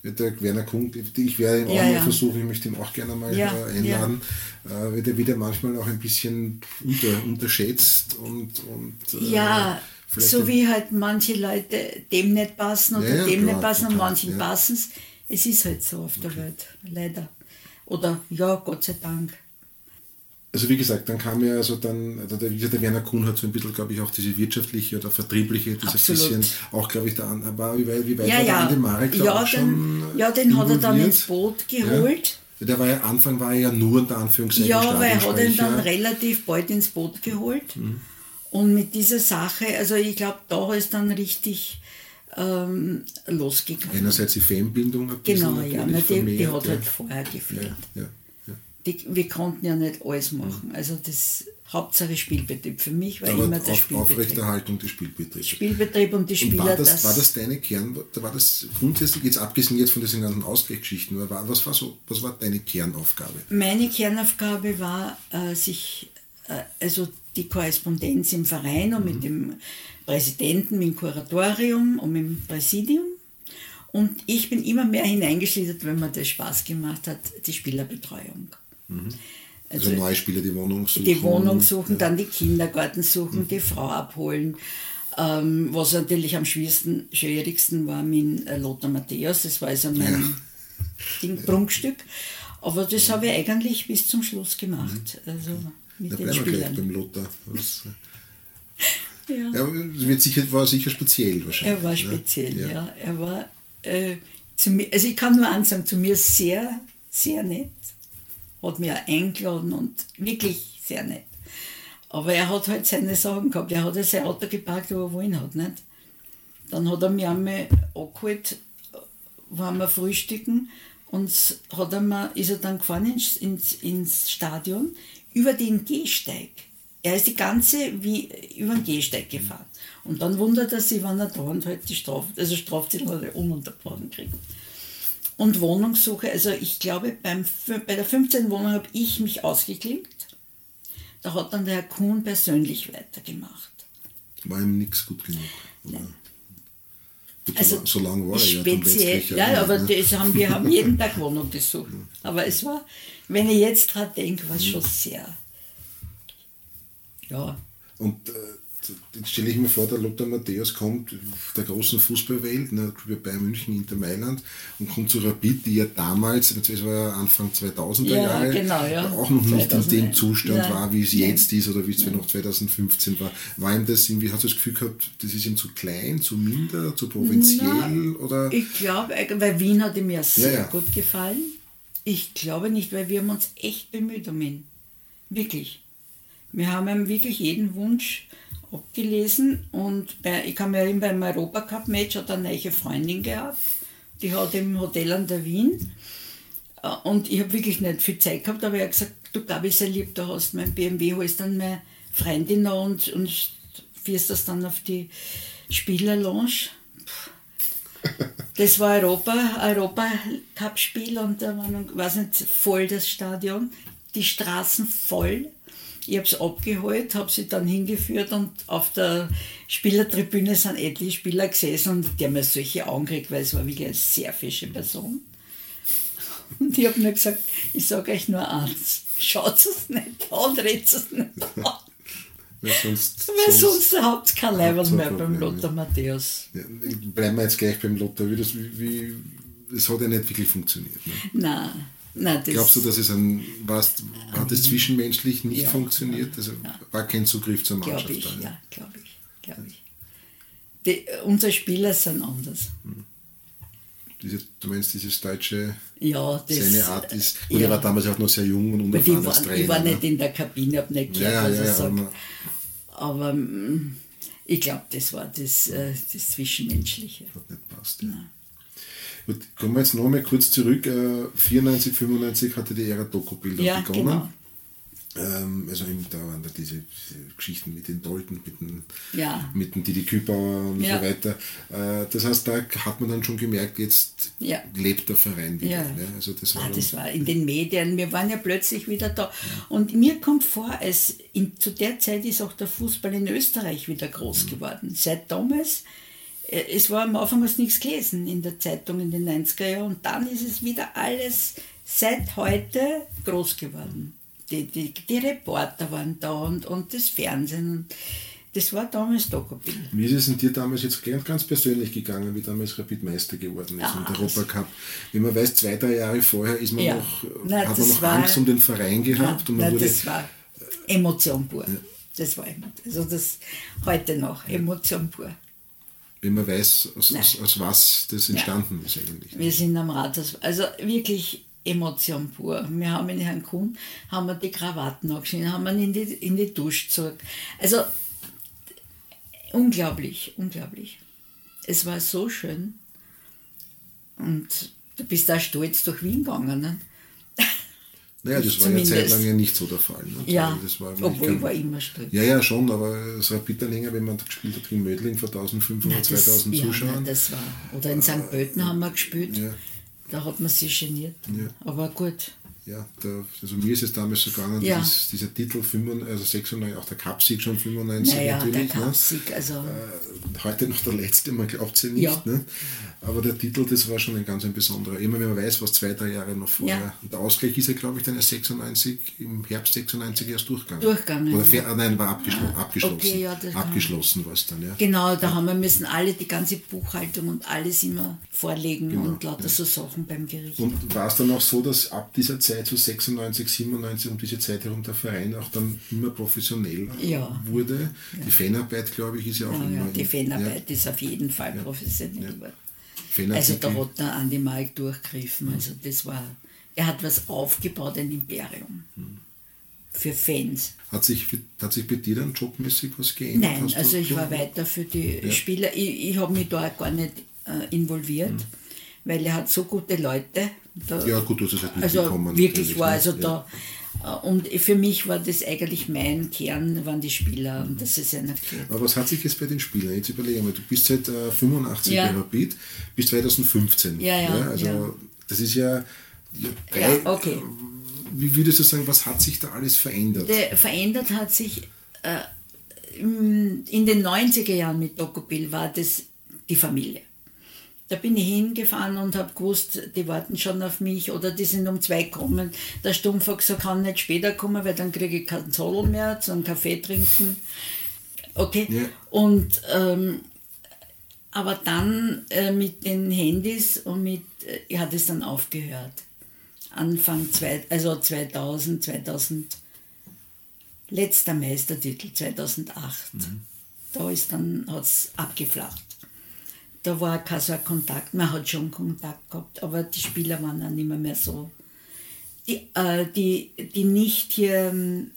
Der Werner Kuhn, ich werde ihn auch ja, mal ja. versuchen, ich möchte ihn auch gerne mal ja, einladen, ja. Äh, wird er wieder manchmal auch ein bisschen unter, unterschätzt und, und äh, ja, Vielleicht so wie halt manche Leute dem nicht passen oder ja, dem klar, nicht passen und manchen ja. passen es. Es ist halt so auf der okay. Welt, leider. Oder ja, Gott sei Dank. Also wie gesagt, dann kam ja also dann, der, der Werner Kuhn hat so ein bisschen, glaube ich, auch diese wirtschaftliche oder vertriebliche, dieses Absolut. bisschen, auch glaube ich, der war, wie weit, wie weit ja, ja. der Andi Marek da ja, schon Ja, den hat er dann ins Boot geholt. Ja. Der war ja, Anfang war er ja nur unter Anführungszeichen Ja, aber er hat ihn dann relativ bald ins Boot geholt. Mhm. Und mit dieser Sache, also ich glaube, da ist dann richtig ähm, losgegangen. Einerseits die Fanbindung ein Genau, ja, die, die, hat ja. halt vorher gefehlt. Ja, ja, die, wir konnten ja nicht alles machen. Also das Hauptsache Spielbetrieb. Für mich war Aber immer der auf, Spielbetrieb. Aufrechterhaltung des Spielbetriebs. Spielbetrieb und die Spieler. Und war, das, das, war das deine Kern, war das grundsätzlich, jetzt abgesehen jetzt von diesen ganzen Ausgleichsgeschichten, was war, so, was war deine Kernaufgabe? Meine Kernaufgabe war, äh, sich, äh, also die Korrespondenz im Verein und mhm. mit dem Präsidenten, mit dem Kuratorium und mit dem Präsidium. Und ich bin immer mehr hineingeschlittert, wenn mir das Spaß gemacht hat, die Spielerbetreuung. Mhm. Also, also neue Spieler die Wohnung suchen. Die Wohnung suchen, ja. dann die Kindergarten suchen, mhm. die Frau abholen. Ähm, was natürlich am schwierigsten, schwierigsten war mit äh, Lothar Matthäus, das war also mein ja. Ding, Prunkstück. Aber das habe ich eigentlich bis zum Schluss gemacht. Mhm. Also, mit da den Spielern. beim Lothar. Was, ja. ja. wird sicher, war sicher speziell wahrscheinlich. Er war speziell, ja. ja. Er war, äh, zu mir, also ich kann nur ansagen, zu mir sehr, sehr nett. Hat mich auch eingeladen und wirklich sehr nett. Aber er hat halt seine Sachen gehabt. Er hat ja sein Auto geparkt, wo er wollen hat. Nicht? Dann hat er mich einmal angeholt, waren wir frühstücken und hat er mir, ist er dann gefahren ins, ins, ins Stadion über den Gehsteig. Er ist die ganze wie über den Gehsteig gefahren. Und dann wundert er sich, wenn er da und halt die Strafe, also Strafzettel ununterbrochen kriegt. Und Wohnungssuche, also ich glaube, beim, bei der 15. Wohnung habe ich mich ausgeklinkt. Da hat dann der Herr Kuhn persönlich weitergemacht. War ihm nichts gut genug. Nein. Also so lange war er speziell, ja, ja, aber das haben, wir haben jeden Tag Wohnung gesucht. Aber es war, wenn ich jetzt dran denke, war es schon sehr, ja. Und äh, jetzt stelle ich mir vor, der Lothar Matthäus kommt der großen Fußballwelt, ne, bei Bayern München, Inter Mailand und kommt zu Rapid, die ja damals, das war ja Anfang 2000er ja, Jahre, genau, ja. auch noch nicht in dem Zustand ja. war, wie es jetzt ist oder wie es noch 2015 war. War ihm das irgendwie, hast du das Gefühl gehabt, das ist ihm zu klein, zu minder, zu provinziell? Na, oder? Ich glaube, weil Wien hat ihm ja sehr gut gefallen. Ich glaube nicht, weil wir haben uns echt bemüht um ihn. Wirklich. Wir haben ihm wirklich jeden Wunsch abgelesen und bei, ich kann mir erinnern, beim Europacup-Match hat er eine neue Freundin gehabt, die hat im Hotel an der Wien äh, und ich habe wirklich nicht viel Zeit gehabt, aber er hat gesagt, du glaube ich sehr lieb, du hast mein BMW, holst dann meine Freundin noch und, und fährst das dann auf die Spielerlounge. Das war Europa, Europa-Cup-Spiel und da war, noch, weiß nicht, voll das Stadion, die Straßen voll. Ich habe es abgeholt, habe sie dann hingeführt und auf der Spielertribüne sind etliche Spieler gesessen und die haben mir solche Augen gekriegt, weil es war wirklich eine sehr fische Person. Und ich habe nur gesagt, ich sage euch nur eins, schaut es nicht an, redet es nicht an. Weil sonst, Weil sonst, sonst habt ihr kein Level mehr beim Lothar Matthäus. Ja, bleiben wir jetzt gleich beim Lothar. Wie das, wie, wie, das hat ja nicht wirklich funktioniert. Ne? Nein. Nein, Glaubst du, dass es ein, warst, hat es zwischenmenschlich nicht ja, funktioniert? Also ja. war kein Zugriff zur Mannschaft glaub ich, da? Ja, glaube ich. Glaub ich. Die, unsere Spieler sind anders. Hm. Diese, du meinst dieses deutsche, ja, das, seine Art ist, und ja. er war damals auch noch sehr jung und unerfahren als Trainer. Ich war nicht ne? in der Kabine, habe nicht gehört, ja, ja, was er sagt. Aber mm, ich glaube, das war das, äh, das Zwischenmenschliche. Hat nicht passt. Ja. Gut, kommen wir jetzt nochmal kurz zurück. Äh, 94, 95 hatte die Ära Doku-Bilder ja, begonnen. Genau. Ähm, also eben, da waren da diese, Geschichten mit den Dolten, mit den, ja. mit den Didi Kübauer und ja. so weiter. Äh, das heißt, da hat man dann schon gemerkt, jetzt ja. lebt der Verein wieder. Ne? Also das, war, ah, das war in den Medien, wir waren ja plötzlich wieder da. Und mir kommt vor, als in, zu der Zeit ist auch der Fußball in Österreich wieder groß mhm. geworden. Seit damals es war am Anfang was nichts gelesen in der Zeitung in den 90er Jahren und dann ist es wieder alles seit heute groß geworden die, die, die Reporter waren da und, und das Fernsehen. Das war damals Dokobil. Wie ist es denn dir damals jetzt ganz persönlich gegangen, wie damals Rapid Meister geworden ist ja, im Europacup? Wie man weiß, zwei, drei Jahre vorher ist man ja. noch, nein, hat man noch war, Angst um den Verein gehabt. Ja, und man nein, wurde, das war Emotion pur. Ja. Das war also das heute noch, Emotion pur. Wenn man weiß, aus, aus, aus was das entstanden ist eigentlich. Wir sind am Rathaus, also wirklich Emotion pur. Wir haben in Herrn Kuhn haben wir die Krawatten angeschnitten, haben ihn in die, in die Dusche zurück. Also unglaublich, unglaublich. Es war so schön. Und du bist da stolz durch Wien gegangen. Ne? Naja, das war ja zeitlang ja nicht so der Fall. Ne? Ja, das war, obwohl kann, war immer stolz. Ja, ja, schon, aber es war bitter länger, wenn man da gespielt hat in Mödling vor 1500, na, das, 2000 ja, Zuschauern. Na, das war, oder in St. Pölten äh, haben wir gespielt. Ja. Da hat man sich geniert. Ja. Aber gut. Ja, da, also mir ist es damals so gegangen, ja. dieses, dieser Titel 95, also 96, auch der Cupsieg schon 95 naja, natürlich. Der Cupsieg, ne? also äh, heute noch der letzte, man glaubt es ja nicht. Ja. Ne? Aber der Titel, das war schon ein ganz ein besonderer. Immer wenn man weiß, was zwei, drei Jahre noch vorher. Ja. Und der Ausgleich ist ja, glaube ich, dann erst 96, im Herbst 96 erst durchgegangen. Durchgegangen. Oder ja. nein, war abgeschlo ah, abgeschlossen. Okay, ja, abgeschlossen war es dann, ja. Genau, da haben wir müssen alle die ganze Buchhaltung und alles immer vorlegen genau, und lauter so Sachen beim Gericht. Und war es dann auch so, dass ab dieser Zeit, so 96, 97, um diese Zeit herum der Verein auch dann immer professionell ja. wurde. Ja. Die Fanarbeit, glaube ich, ist ja auch ja, immer. Ja, die Fanarbeit ist auf jeden Fall professionell geworden. Also da hat der Andi Mark durchgegriffen. Mhm. Also das war, er hat was aufgebaut, ein Imperium. Mhm. Für Fans. Hat sich, hat sich bei dir dann jobmäßig was geändert? Nein, also ich war weiter für die Spieler. Ich, ich habe mich da gar nicht äh, involviert. Mhm weil er hat so gute Leute. Da, ja, gut, du hast es halt Also wirklich war, also ja. da. Und für mich war das eigentlich mein Kern, waren die Spieler und das ist eine Aber was hat sich jetzt bei den Spielern? Jetzt überlege mal, du bist seit äh, 85 ja. bei Rapid, bis 2015. Ja, ja. ja also ja. das ist ja. Drei, ja, okay. Wie würdest du sagen, was hat sich da alles verändert? Der, verändert hat sich äh, in den 90er Jahren mit Dokobil war das die Familie. Da bin ich hingefahren und habe gewusst, die warten schon auf mich oder die sind um zwei gekommen. Der Stumpf hat gesagt, kann nicht später kommen, weil dann kriege ich keinen Zoll mehr zum Kaffee trinken. Okay. Ja. Und ähm, aber dann äh, mit den Handys und mit, äh, hat es dann aufgehört. Anfang zwei, also 2000, 2000, letzter Meistertitel 2008. Mhm. Da ist dann, hat es abgeflacht da war kein so ein Kontakt. Man hat schon Kontakt gehabt, aber die Spieler waren dann nicht mehr, so. Die, äh, die, die nicht hier, ähm,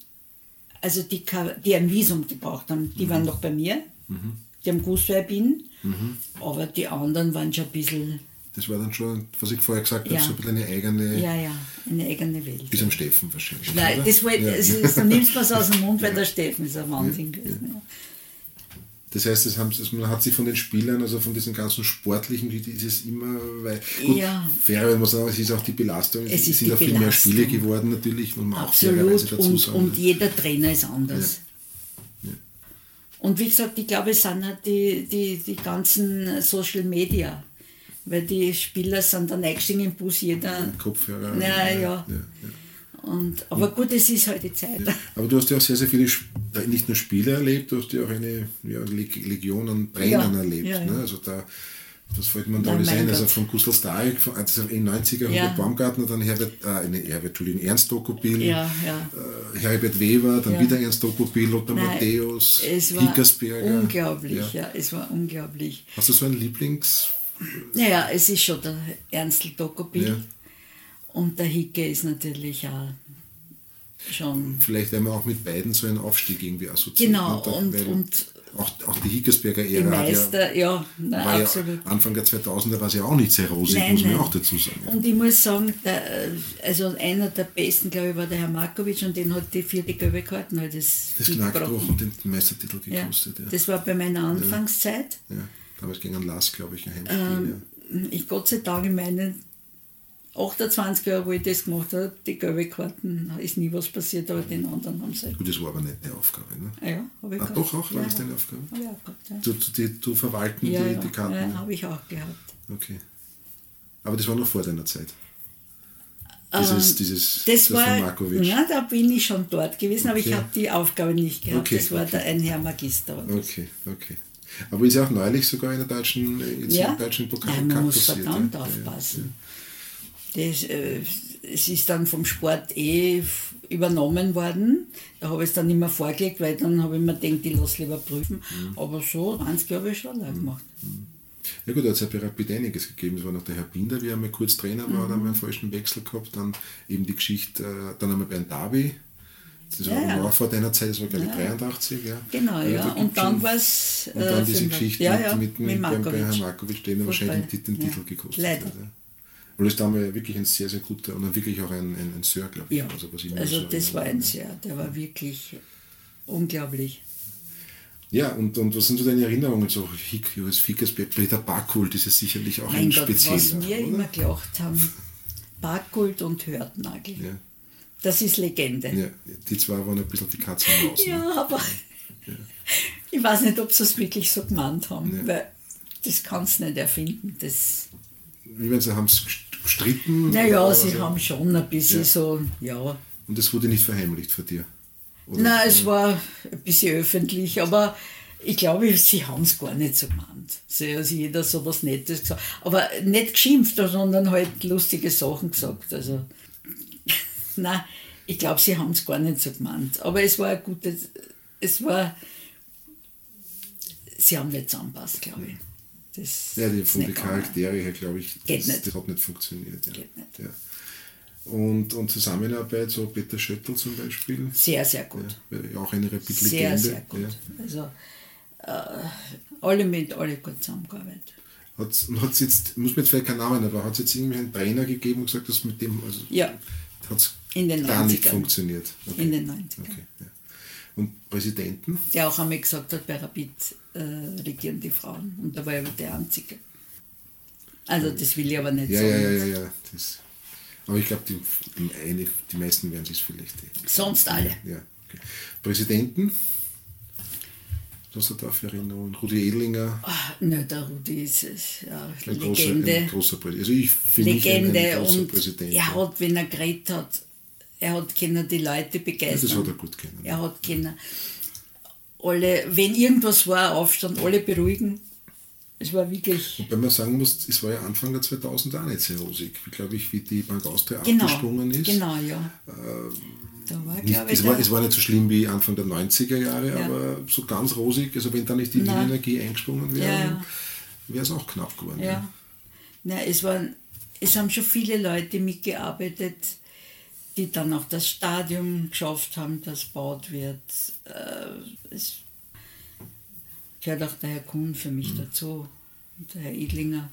also die, die ein Visum gebraucht haben, die mhm. waren noch bei mir. Mhm. Die haben gewusst, wer ich bin. Mhm. Aber die anderen waren schon ein bisschen. Das war dann schon, was ich vorher gesagt ja. habe, so ein bisschen eine eigene. Ja, ja, eine eigene Welt. Bis am Steffen wahrscheinlich. Nein, das wollte, ja. also, du nimmst was aus dem Mund, weil der Steffen ist ein Wahnsinn gewesen. Das heißt, das haben, man hat sich von den Spielern, also von diesen ganzen sportlichen, dieses immer, weil, gut, Ja. fair, wenn man sagen, es ist auch die Belastung, Es es ist sind auch viel mehr. Spiele geworden natürlich, muss man auch fairerweise dazu Und, sagen. und ne? jeder Trainer ist anders. Und wie gesagt, ich glaube, es sind halt die, die, die ganzen Social Media. Weil die Spieler sind dann eingestiegen im Bus, jeder. Kopfhörer. Ja, ja. ja, ja. Und, aber gut, es ist halt die Zeit. Aber du hast ja auch sehr, sehr viele, Sp- nicht nur Spiele erlebt, du hast ja auch eine ja, Leg- Legion an Trainern Ja, erlebt. Ne? Also da, das fällt man da alles ein. Also von Gustav Starek, von, also in 90er, Ja. Hubert Baumgartner, dann Herbert, äh, ne, Herbert, Entschuldigung, Ernst Dokopil. Äh, Herbert Weber, dann wieder Ernst Dokopil, Lothar Nein, Matthäus, es war Hickersberger. unglaublich, Ja. es war unglaublich. Hast du so einen Lieblings... Naja, es ist schon der Ernstl Dokopil. Ja. Und der Hicke ist natürlich auch schon. Vielleicht, weil man auch mit beiden so einen Aufstieg irgendwie assoziiert. Genau, und, weil und auch, auch die Hickersberger die Ära ja Meister, ja, na, war absolut. ja Anfang der 2000er war es ja auch nicht sehr rosig, Nein, muss man nein. auch dazu sagen. Und ich muss sagen, der, also einer der besten, glaube ich, war der Herr Markovic und den hat die vierte Gelbe Karten halt das, Das Knackbruch und den Meistertitel ja. gekostet. Ja. Das war bei meiner Anfangszeit. Ja. Damals gegen einen Lass, glaube ich, ein Heimspiel. Ähm, Ich Gott sei Dank in meinen 28 Jahren, wo ich das gemacht habe, die gelbe Karten, ist nie was passiert, aber den anderen haben sie. ja. Gut, das war aber nicht eine Aufgabe. Ne? Ah ja, habe ich Ah, doch auch, war ja, das deine Aufgabe? Habe ich auch gehabt, ja. Zu, die, zu verwalten ja, die, ja, die Karten. ja, ne? habe ich auch gehabt. Okay. Aber das war noch vor deiner Zeit. Dieses, Ähm, dieses Das von war, Markovic. na, da bin ich schon dort gewesen, aber ich Okay. habe die Aufgabe nicht gehabt. Okay, das war okay. der, ein Herr Magister. das. Okay, okay. Aber ist ja auch neulich sogar in der deutschen, jetzt Ja, deutschen Pokal Nein, man muss passiert. verdammt ja. Ja, aufpassen. Das, äh, es ist dann vom Sport eh übernommen worden. Da habe ich es dann nicht mehr vorgelegt, weil dann habe ich mir gedacht, ich lasse lieber prüfen. Mhm. Aber so, 20 Jahre habe ich schon lange gemacht. Ja gut, da hat es ja bei Rapid einiges gegeben. Es war noch der Herr Binder, wie er mal kurz Trainer war, Mhm. da haben wir einen falschen Wechsel gehabt. Dann eben die Geschichte, äh, dann haben wir bei einem Derby. Das war Ja, ja. auch vor deiner Zeit, das war glaube ich 83. Ja. Genau, ja. da Und dann war es. Und dann diese Fünfer- Geschichte ja, mit, ja, mit, mit mit beim, bei Markovic. Herrn Markovic, den er wahrscheinlich den, den Ja. Titel gekostet Leider. hat. Ja. Weil das damals wirklich ein sehr, sehr guter und dann wirklich auch ein, ein, ein Sir, glaube ich. Ja, Also, was ich also so das war ein sehr, der war wirklich unglaublich. Ja, und, und was sind so deine Erinnerungen? So Hick, Johannes Fickersberg, Peter Backholt ist ja sicherlich auch Mein ein Gott, was spezieller, wir immer oder? gelacht haben, Backgold und Hörtnagel. Ja, Das ist Legende. ja, die zwei waren ein bisschen die Katze und Maus. ne? Ja, aber ich weiß nicht, ob sie es wirklich so gemeint haben, Ja. weil das kannst du nicht erfinden. Das, Wie wenn sie haben es gestritten. naja, sie so. haben schon ein bisschen Ja. so, ja. Und das wurde nicht verheimlicht von dir. Oder? Na, es war ein bisschen öffentlich, aber ich glaube, sie haben es gar nicht so gemeint. Sie hat jeder so was Nettes gesagt. Aber nicht geschimpft, sondern halt lustige Sachen gesagt. Also, nein, ich glaube, sie haben es gar nicht so gemeint. Aber es war ein gutes, es war, sie haben nicht zusammenpasst, glaube ich. Das Ja, die, von den. Charaktere her, glaube ich, das, das hat nicht funktioniert. Ja. Nicht. Ja. Und, und Zusammenarbeit, so Peter Schöttl zum Beispiel, Sehr, sehr gut. ja, auch eine Rapid-Legende. Sehr, sehr gut. Ja. Also, äh, alle mit alle gut zusammengearbeitet. Hat's, und hat's jetzt, muss mir jetzt vielleicht keinen Namen, aber hat es jetzt irgendwie einen Trainer gegeben und gesagt, dass mit dem, also Ja, hat es gar nicht 90ern. funktioniert. Okay. in den 90ern. Okay, ja. Und Präsidenten? Der auch einmal gesagt hat, bei Rapid äh, regieren die Frauen. Und da war er der Einzige. Also das will ich aber nicht Ja, sagen. ja, ja, ja, ja. Das, aber ich glaube, die, die, die meisten werden sich vielleicht. eh- Sonst alle. Ja, okay. Präsidenten? Was hat da für Erinnerungen? Rudi Edlinger, Ah, Nö, der Rudi ist es, ja, ein großer, Legende. ein großer Präsident. Also ich finde ein, Legende ein großer und Präsident. er hat, wenn er geredet hat, er hat können die Leute ja, begeistern. das hat er gut kennen. Er hat können alle, wenn irgendwas war, Aufstand, alle beruhigen. Es war wirklich, Wobei man sagen muss, es war ja Anfang der 2000 auch nicht sehr rosig. Wie glaube ich, wie die Bank Austria genau, abgesprungen ist. Ähm, genau, ja. da war, Nicht, es, war, es war nicht so schlimm wie Anfang der 90er Jahre, Ja. aber so ganz rosig, also wenn da nicht die Nein. Wienenergie eingesprungen wäre, Ja, ja. wäre es auch knapp geworden. Ja. Na, es, waren, es haben schon viele Leute mitgearbeitet, die dann auch das Stadion geschafft haben, das gebaut wird. Äh, es gehört auch der Herr Kuhn für mich dazu, und der Herr Idlinger.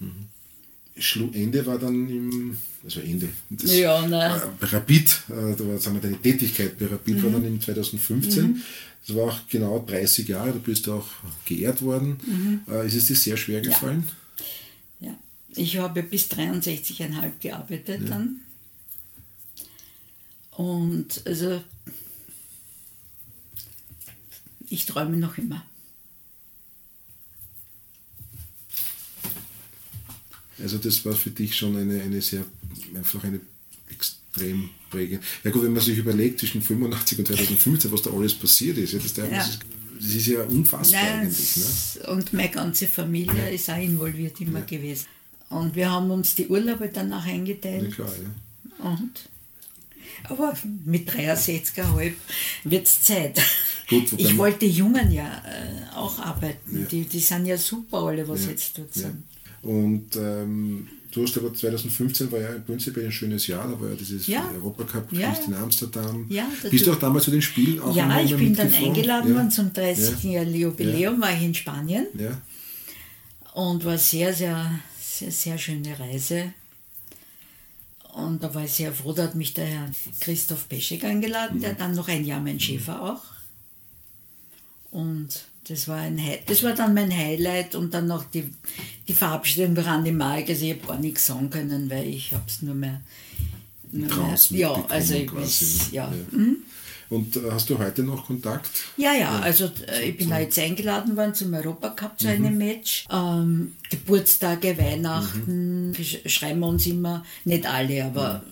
Ende war dann im, also Ende, das, Ja, äh, Rapid, äh, da war, sagen wir, deine Tätigkeit bei Rapid Mhm. war dann im 2015. Das war auch genau 30 Jahre, du bist auch geehrt worden. Mhm. Äh, ist es dir sehr schwer gefallen? Ja. Ich habe bis 63,5 gearbeitet dann. Und also ich träume noch immer. Also das war für dich schon eine, eine sehr, einfach eine extrem prägende. Ja gut, wenn man sich überlegt, zwischen 85 und 2015, was da alles passiert ist, ja, das, Ja. sich- das ist ja unfassbar Nein, eigentlich. Ne? und meine ganze Familie ist auch involviert immer gewesen. Und wir haben uns die Urlaube danach Ja, eingeteilt. klar, ja. Und aber mit 63,5 wird es Zeit. Gut, ich wollte Jungen ja äh, auch arbeiten. Ja. Die, die sind ja super, alle, was Ja, jetzt dort ja. sind. Und ähm, du hast aber 2015 war ja im Prinzip ein schönes Jahr, da war ja dieses Ja. Europacup Ja, in Amsterdam. Ja, Bist du auch damals zu den Spielen auch Ja, ich bin dann eingeladen worden zum 30-jährigen Jubiläum, war ich in Spanien und war sehr, sehr, sehr, sehr schöne Reise. Und da war ich sehr froh, da hat mich der Herr Christoph Peschek eingeladen, Mhm. der dann noch ein Jahr mein Schäfer auch. Und das war, ein, das war dann mein Highlight und dann noch die, die Verabschiedung bei Randy Mark. Also ich habe gar nichts sagen können, weil ich habe es nur mehr... Nur mehr ja, also ich weiß, ne? ja. Ja. Und äh, hast du heute noch Kontakt? Ja, ja, also äh, ich bin auch jetzt eingeladen worden zum Europacup zu einem Mhm. Match. Ähm, Geburtstage, Weihnachten, sch- schreiben wir uns immer, nicht alle, aber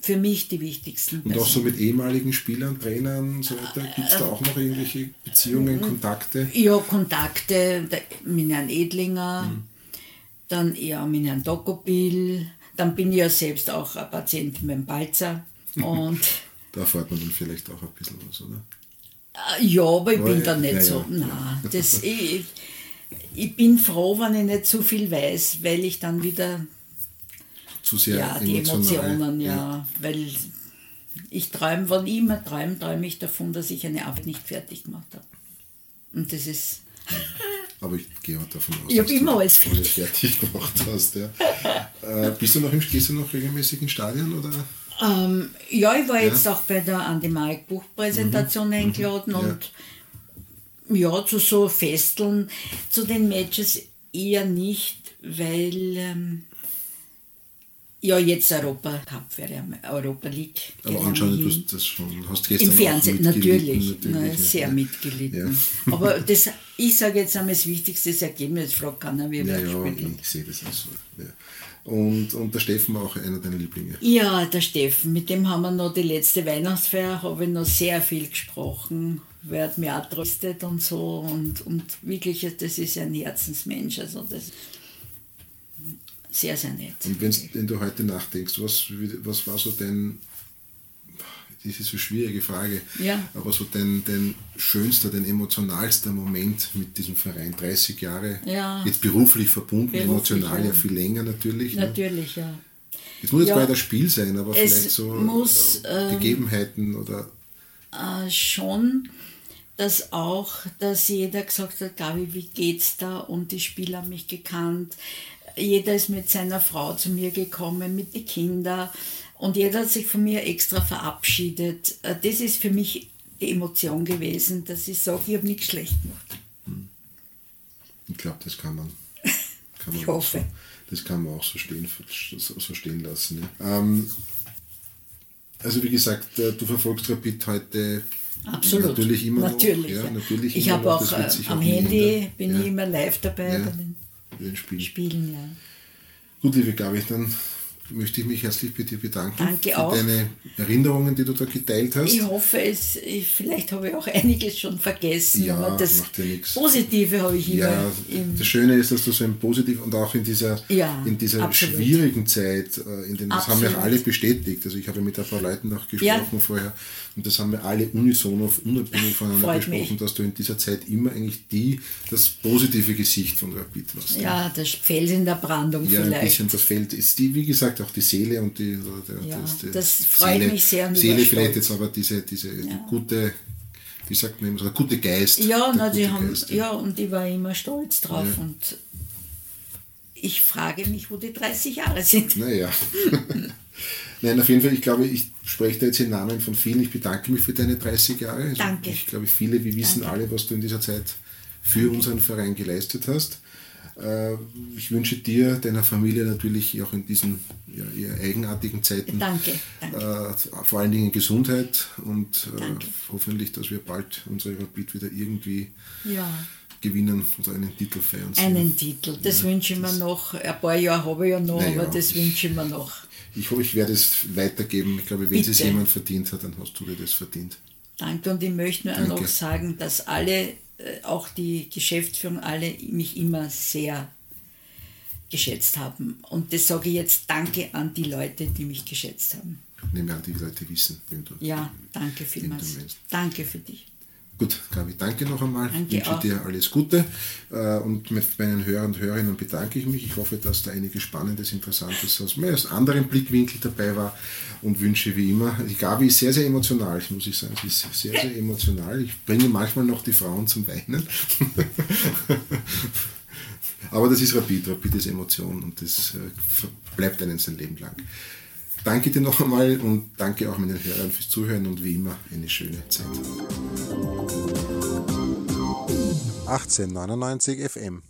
für mich die wichtigsten. Und auch so mit ehemaligen Spielern, Trainern und so weiter. Gibt es da auch noch irgendwelche Beziehungen, Kontakte? Ja, Kontakte mit Herrn Edlinger, Mhm. dann ja mit Herrn Dokopil, dann bin ich ja selbst auch ein Patient mit dem Balzer. Und Da erfährt man dann vielleicht auch ein bisschen was, oder? Äh, Ja, aber ich Aber, bin da nicht ja, so. ja. Nein, das, ich, ich bin froh, wenn ich nicht zu viel weiß, weil ich dann wieder Zu sehr ja, die. Emotionen, ja, weil ich träume, wann ich immer träume, träume ich davon, dass ich eine Arbeit nicht fertig gemacht habe. Und das ist, Aber ich gehe auch davon aus, Ich dass immer du alles fertig. fertig gemacht hast. Ja. äh, bist du noch im, gehst du noch regelmäßig in Stadion? Oder? Ähm, ja, ich war Ja. jetzt auch bei der Andi Mark Buchpräsentation eingeladen Ja. und ja, zu so Festeln, zu den Matches eher nicht, weil ähm, ja jetzt Europa Cup wäre ja Europa League. Aber ja du hin. hast das schon, hast gestern Im Fernsehen, mitgelitten, natürlich, na, ja. sehr mitgelitten. Ja. Aber das, ich sage jetzt einmal, das wichtigste das Ergebnis, fragt keiner, wie Ja, wir ja, gespielt haben. ich sehe das auch so. Und, und der Steffen war auch einer deiner Lieblinge. Ja, der Steffen, mit dem haben wir noch die letzte Weihnachtsfeier, habe ich noch sehr viel gesprochen, wer hat mich auch tröstet und so und, und wirklich, das ist ein Herzensmensch, also das sehr, sehr nett. Und wenn du heute nachdenkst, was, was war so dein, das ist eine schwierige Frage, Ja. aber so dein, dein schönster, dein emotionalster Moment mit diesem Verein, 30 Jahre, Ja. jetzt beruflich verbunden, Beruflich, emotional ja. viel länger natürlich. Ne? Natürlich, ja. Es muss jetzt Ja. das Spiel sein, aber vielleicht so muss, äh, ähm, Gegebenheiten oder äh, schon, dass auch, dass jeder gesagt hat, Gabi, wie geht's da? Und die Spieler haben mich gekannt. Jeder ist mit seiner Frau zu mir gekommen, mit den Kindern. Und jeder hat sich von mir extra verabschiedet. Äh, Das ist für mich die Emotion gewesen, dass ich sage, ich habe nichts schlecht gemacht. ich glaube, das kann man. Kann man Ich auch hoffe. So, das kann man auch so stehen, so, stehen lassen. Ja. Ähm, also wie gesagt, äh, du verfolgst Rapid heute Absolut. natürlich immer natürlich, noch. Ja, ja. natürlich ich habe auch äh, am auch Handy, bin ja, ich immer live dabei bei den bei den Spielen. Spielen. Gut, liebe Gabi, dann möchte ich mich herzlich bei dir bedanken Danke für auch. deine Erinnerungen, die du da geteilt hast. Ich hoffe, es, ich, vielleicht habe ich auch einiges schon vergessen, Ja, aber das macht ja nichts. Positive habe ich immer Ja, im das Schöne ist, dass du so ein positiv und auch in dieser, Ja, in dieser absolut. schwierigen Zeit, äh, in dem, das haben ja Absolut. alle bestätigt. Also ich habe mit ein paar Leuten auch gesprochen Ja. vorher und das haben wir alle unisono, unabhängig voneinander Freut besprochen, mich. dass du in dieser Zeit immer eigentlich die, das positive Gesicht von Rapid warst. Ja, das Fels in der Brandung Ja, ein vielleicht. bisschen das Feld ist die, wie gesagt, auch die Seele und die, der, Ja, die das freut Seele, mich sehr Seele vielleicht jetzt aber diese, diese gute, wie sagt man immer, so, der gute Geist. Ja, na, die haben, Geist, ja, und ich war immer stolz drauf. Ja. Und ich frage mich, wo die 30 Jahre sind. Naja. Nein, auf jeden Fall, ich glaube, ich spreche da jetzt im Namen von vielen. Ich bedanke mich für deine 30 Jahre. Also Danke. Ich glaube, viele, wir wissen Danke. alle, was du in dieser Zeit für Danke. unseren Verein geleistet hast. Äh, ich wünsche dir, deiner Familie natürlich auch in diesen ja, eigenartigen Zeiten danke, danke. Äh, vor allen Dingen Gesundheit und äh, hoffentlich, dass wir bald unsere Rapid wieder irgendwie ja. gewinnen oder einen Titel feiern. Einen Titel, das ja, wünsche ich mir noch. Ein paar Jahre habe ich ja noch, naja, aber das wünsche ich mir noch. Ich hoffe, ich werde es weitergeben. Ich glaube, wenn es jemand verdient hat, dann hast du dir das verdient. Danke und ich möchte nur Danke. noch sagen, dass alle auch die Geschäftsführung alle mich immer sehr geschätzt haben. Und das sage ich jetzt Danke an die Leute, die mich geschätzt haben. Ich nehme an, die Leute wissen, wenn du. Ja, danke vielmals. Danke für dich. Gut, Gabi, danke noch einmal. Danke ich wünsche auch. dir alles Gute. Und mit meinen Hörern und Hörerinnen bedanke ich mich. Ich hoffe, dass da einiges Spannendes, Interessantes aus mehr aus anderen Blickwinkel dabei war und wünsche wie immer. Die Gabi ist sehr, sehr emotional, muss ich sagen. Sie ist sehr, sehr emotional. Ich bringe manchmal noch die Frauen zum Weinen. Aber das ist Rapid. Rapid ist Emotion und das bleibt einen sein Leben lang. Danke dir noch einmal und danke auch meinen Hörern fürs Zuhören und wie immer eine schöne Zeit. 1899 FM